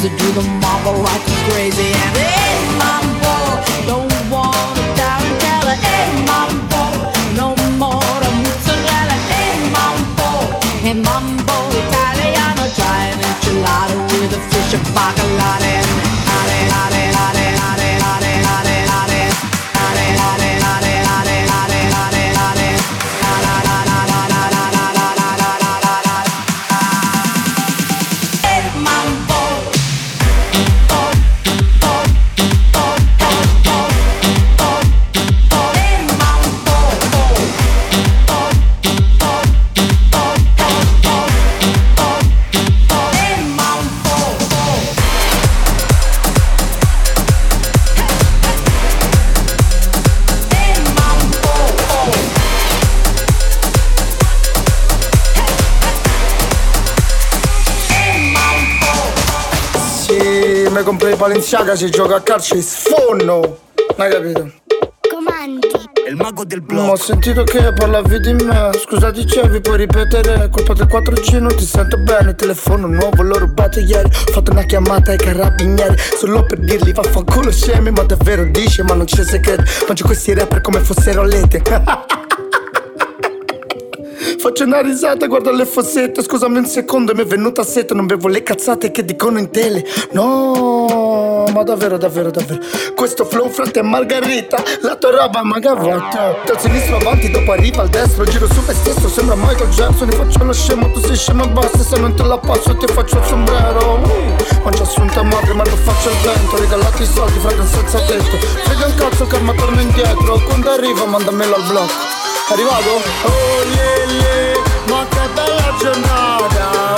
to do the mambo right Balenciaga, si gioca a calcio e sfonno. Hai capito? Comandi. Il mago del Ma ho blog. sentito che parlavi di me Scusa dicevi puoi ripetere Colpa del 4G non ti sento bene Telefono nuovo l'ho rubato ieri Ho fatto una chiamata ai carabinieri Solo per dirgli vaffanculo scemi Ma davvero dici ma non c'è segreto Mangio questi rapper come fossero lete Faccio una risata, guardo le fossette. Scusami un secondo, mi è venuta sete. Non bevo le cazzate che dicono in tele. No, ma davvero, davvero, davvero. Questo flow frate è margarita La tua roba ma gavata Dal sinistro avanti, dopo arriva al destro. Giro su me stesso, sembra Michael Jackson. Ti faccio lo scemo, tu sei scemo e basta. Se non te la passo ti faccio il sombrero. Uh, Mangia assunta madre, ma lo faccio al vento. Regalati i soldi, frate, senza tetto. Frega un cazzo, karma torna indietro. Quando arriva, mandamelo al blocco Arrivato? Oh yeah yeah, ma che bella giornata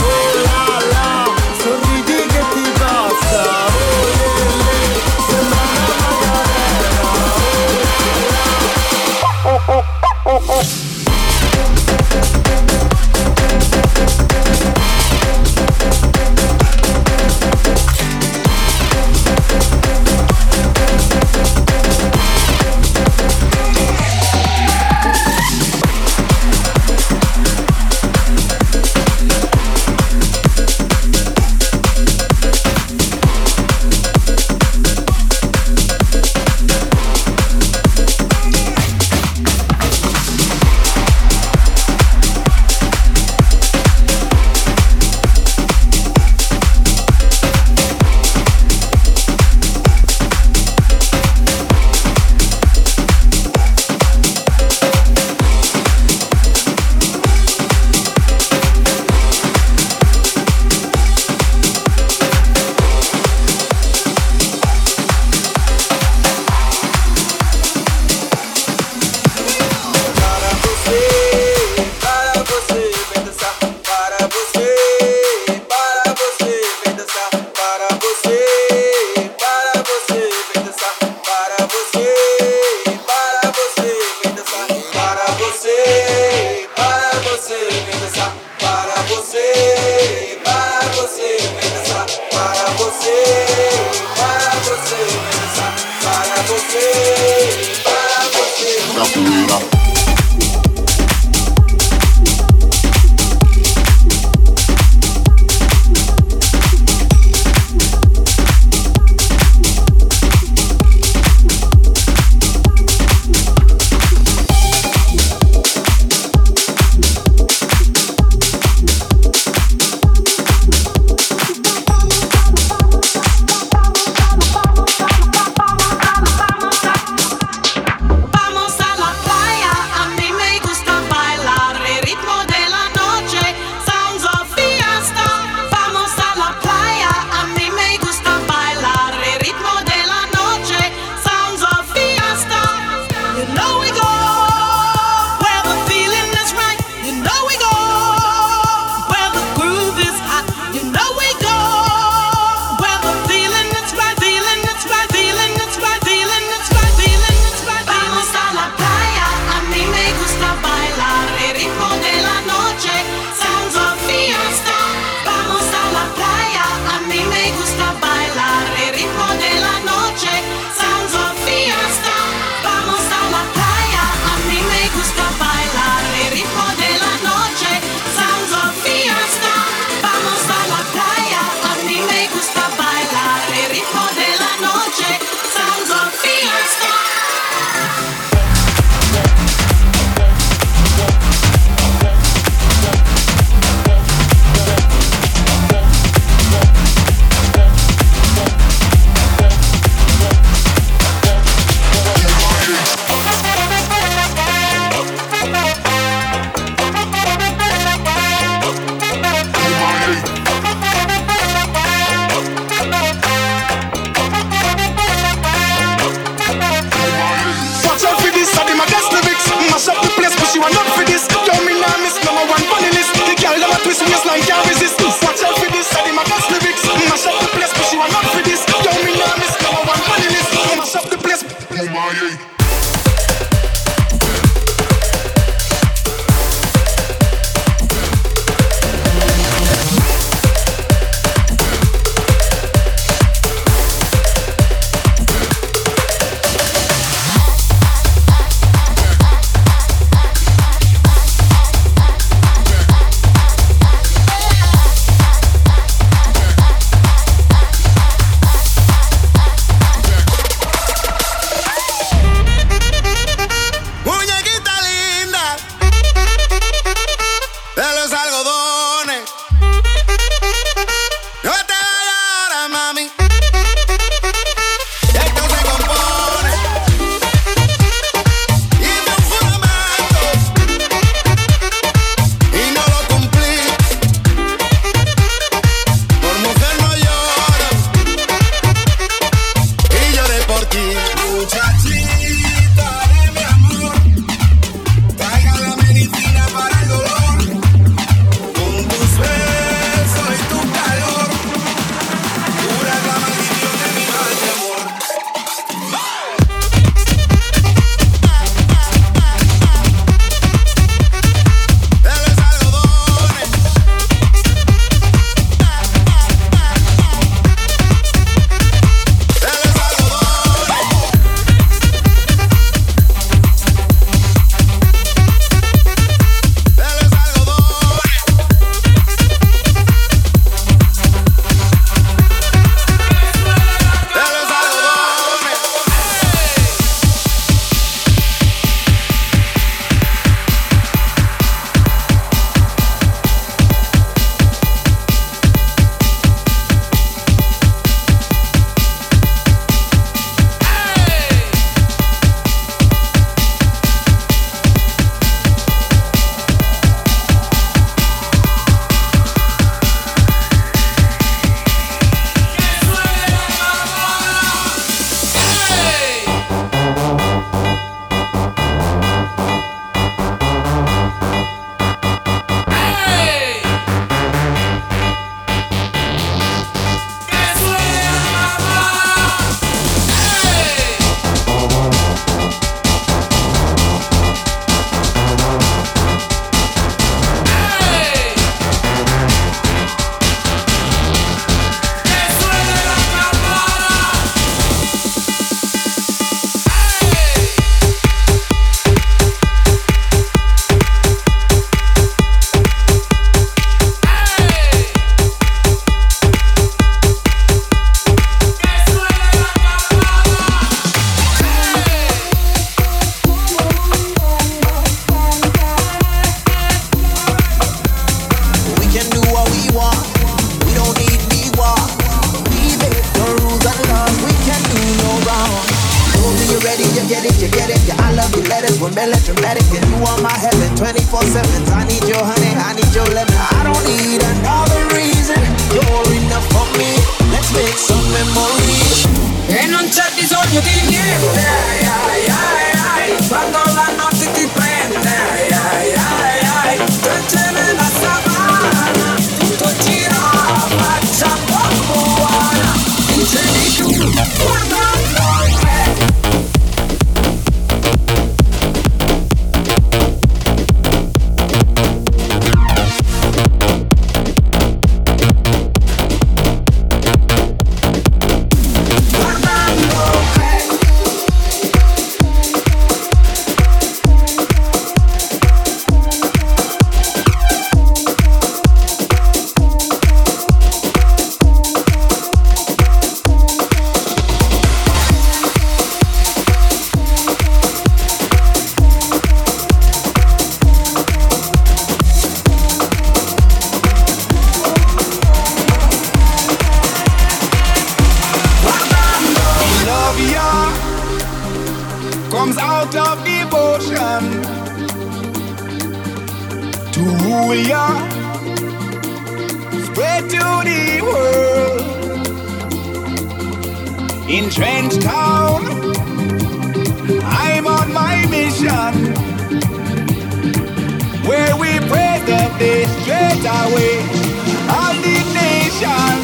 the nation.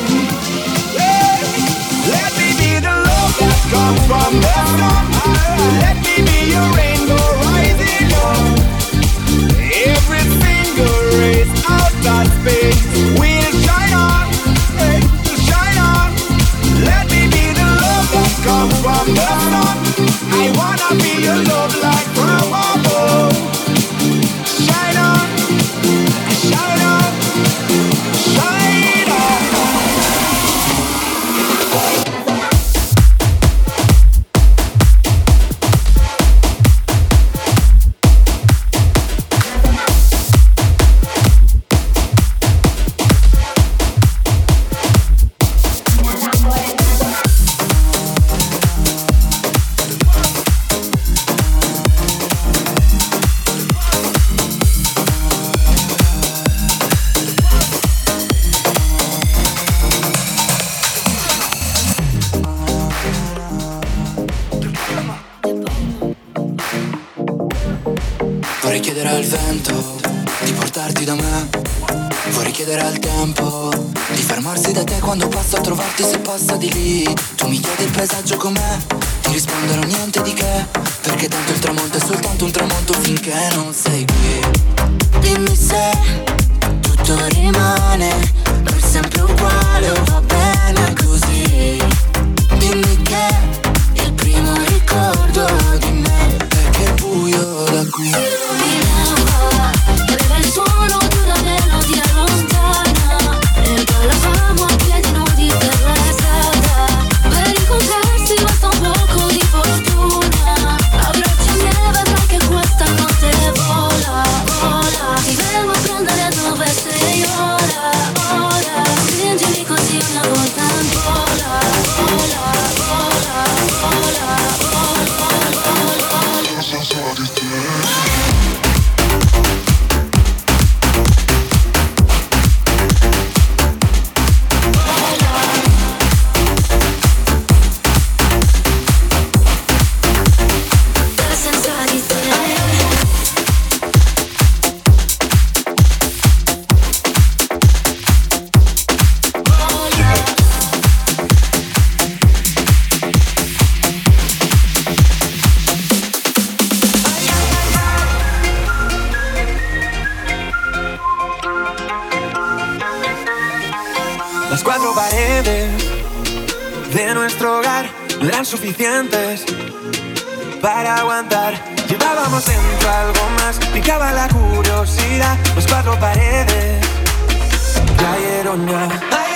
Let me be the love that comes from the sun. Let me be your rainbow rising up. Every will shine on, shine on. Let me be the love that comes from the sun. I wanna be your love like Vorrei chiedere al tempo di fermarsi da te quando passo a trovarti se passa di lì. Tu mi chiedi il paesaggio com'è, ti risponderò niente di che. Perché tanto il tramonto è soltanto un tramonto finché non sei qui. Dimmi se tutto rimane per sempre uguale o va bene così. Dimmi che il primo ricordo di me è che è buio da qui. Las cuatro paredes de nuestro hogar no eran suficientes para aguantar. Llevábamos dentro algo más, picaba la curiosidad. Las cuatro paredes cayeron ya.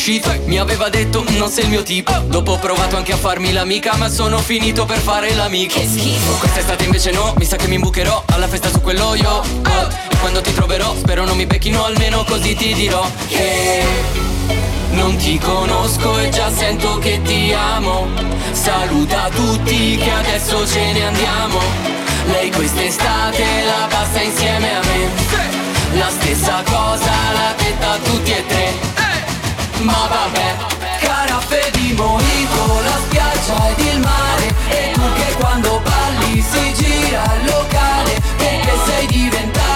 Uscito Mi aveva detto non sei il mio tipo Dopo ho provato anche a farmi l'amica Ma sono finito per fare l'amico. Che schifo. Quest'estate invece no Mi sa che mi imbucherò Alla festa su quello io oh. E quando ti troverò Spero non mi becchino Almeno così ti dirò Che non ti conosco e già sento che ti amo. Saluta tutti che adesso ce ne andiamo. Lei quest'estate la passa insieme a me. La stessa cosa l'ha detta a tutti e tre Ma vabbè Caraffe di mojito, la spiaggia ed il mare. E tu che quando balli si gira il locale Perché sei diventata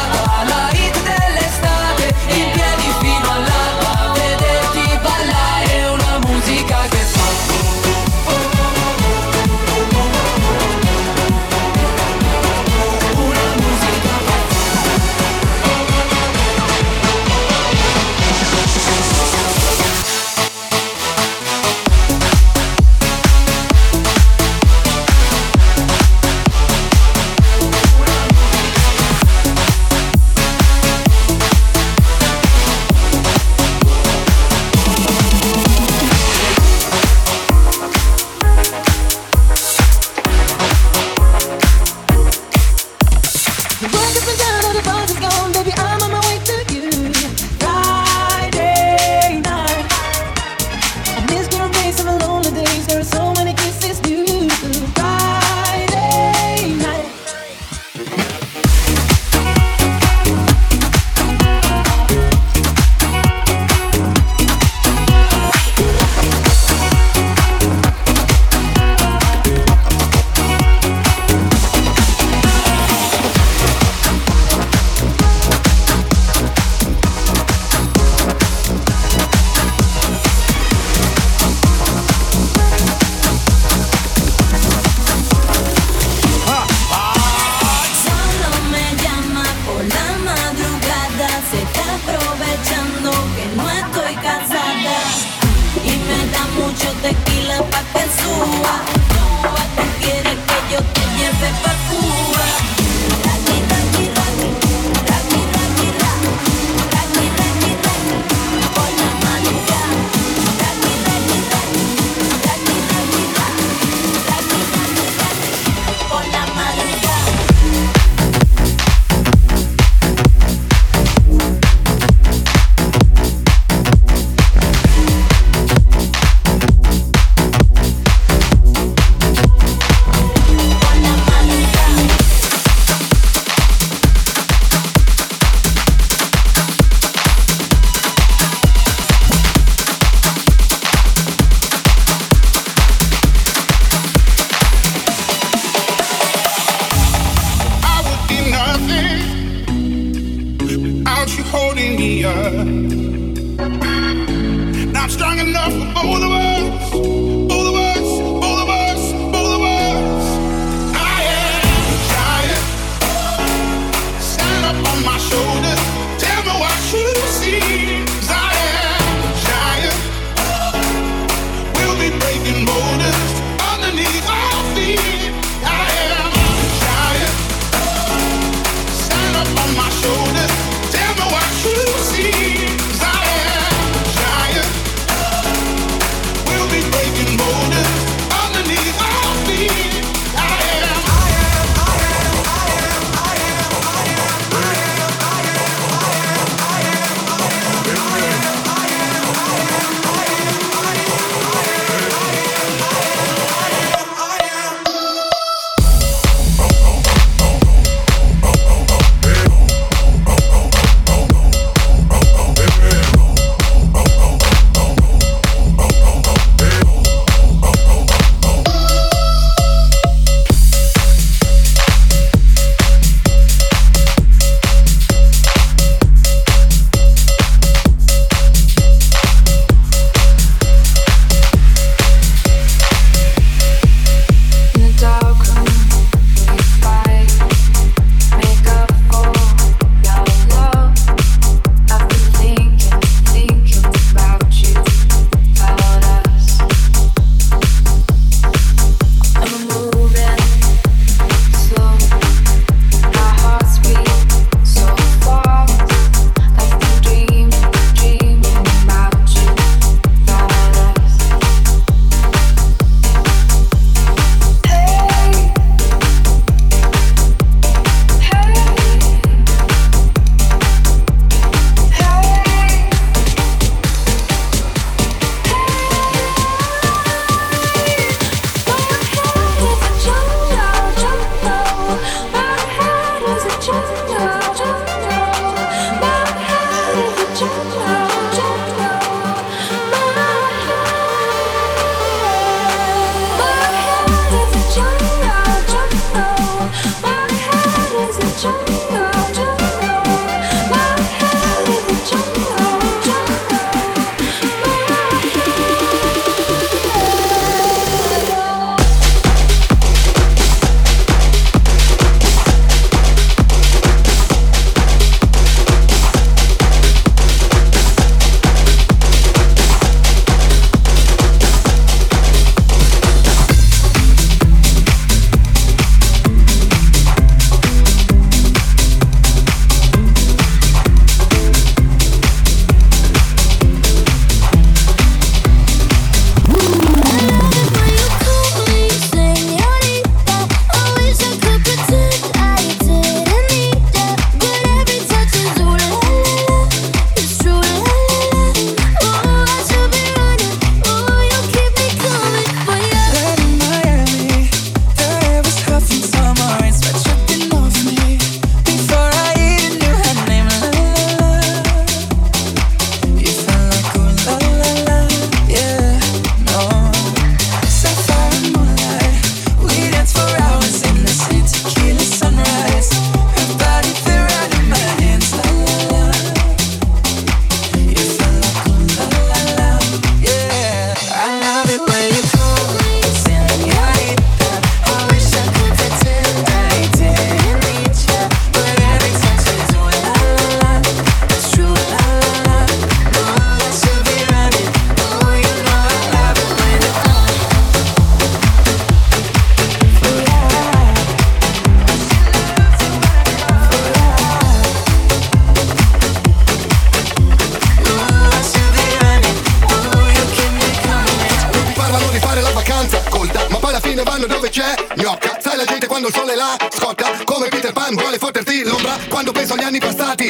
vuole la scotta Come Peter Pan vuole fotterti l'ombra Quando penso agli anni passati.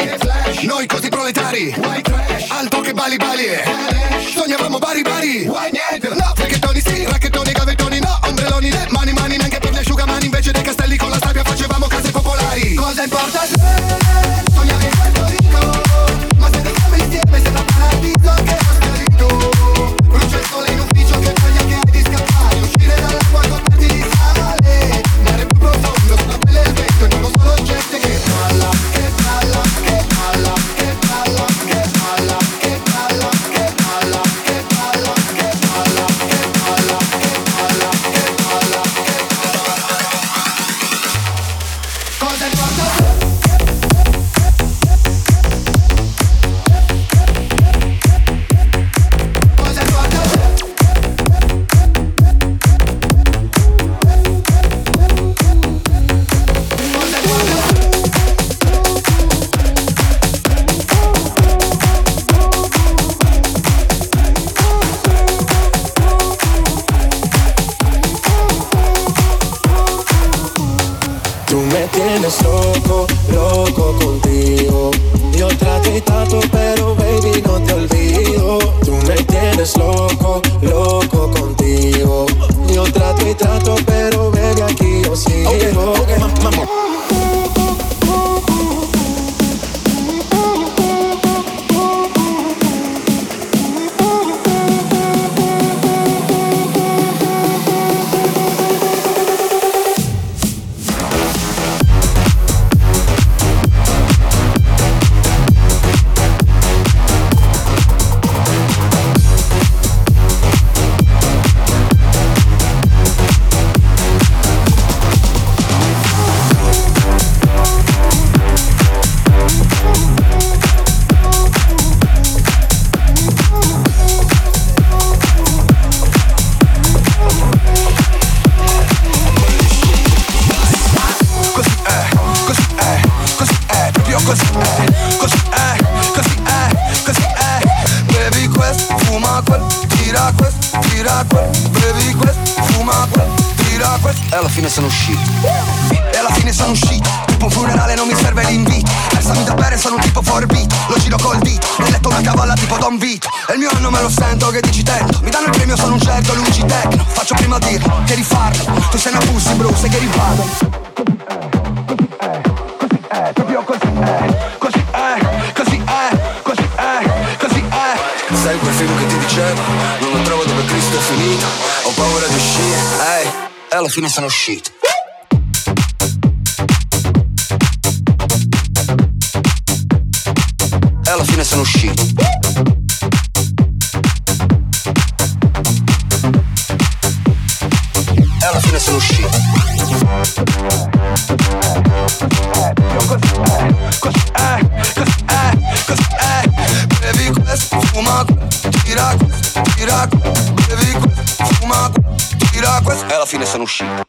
Noi così proletari. Alto che bali bali. Sognavamo bari bari. No fricchettoni sì, racchettoni gavettoni no ombreloni né mani mani neanche per gli asciugamani. Invece dei castelli con la sabbia facevamo case popolari. Cosa importa se cielo Non lo trovo dove Cristo è finito. Ho paura di uscire, ehi E alla fine sono uscito. E alla fine sono uscito. крушит.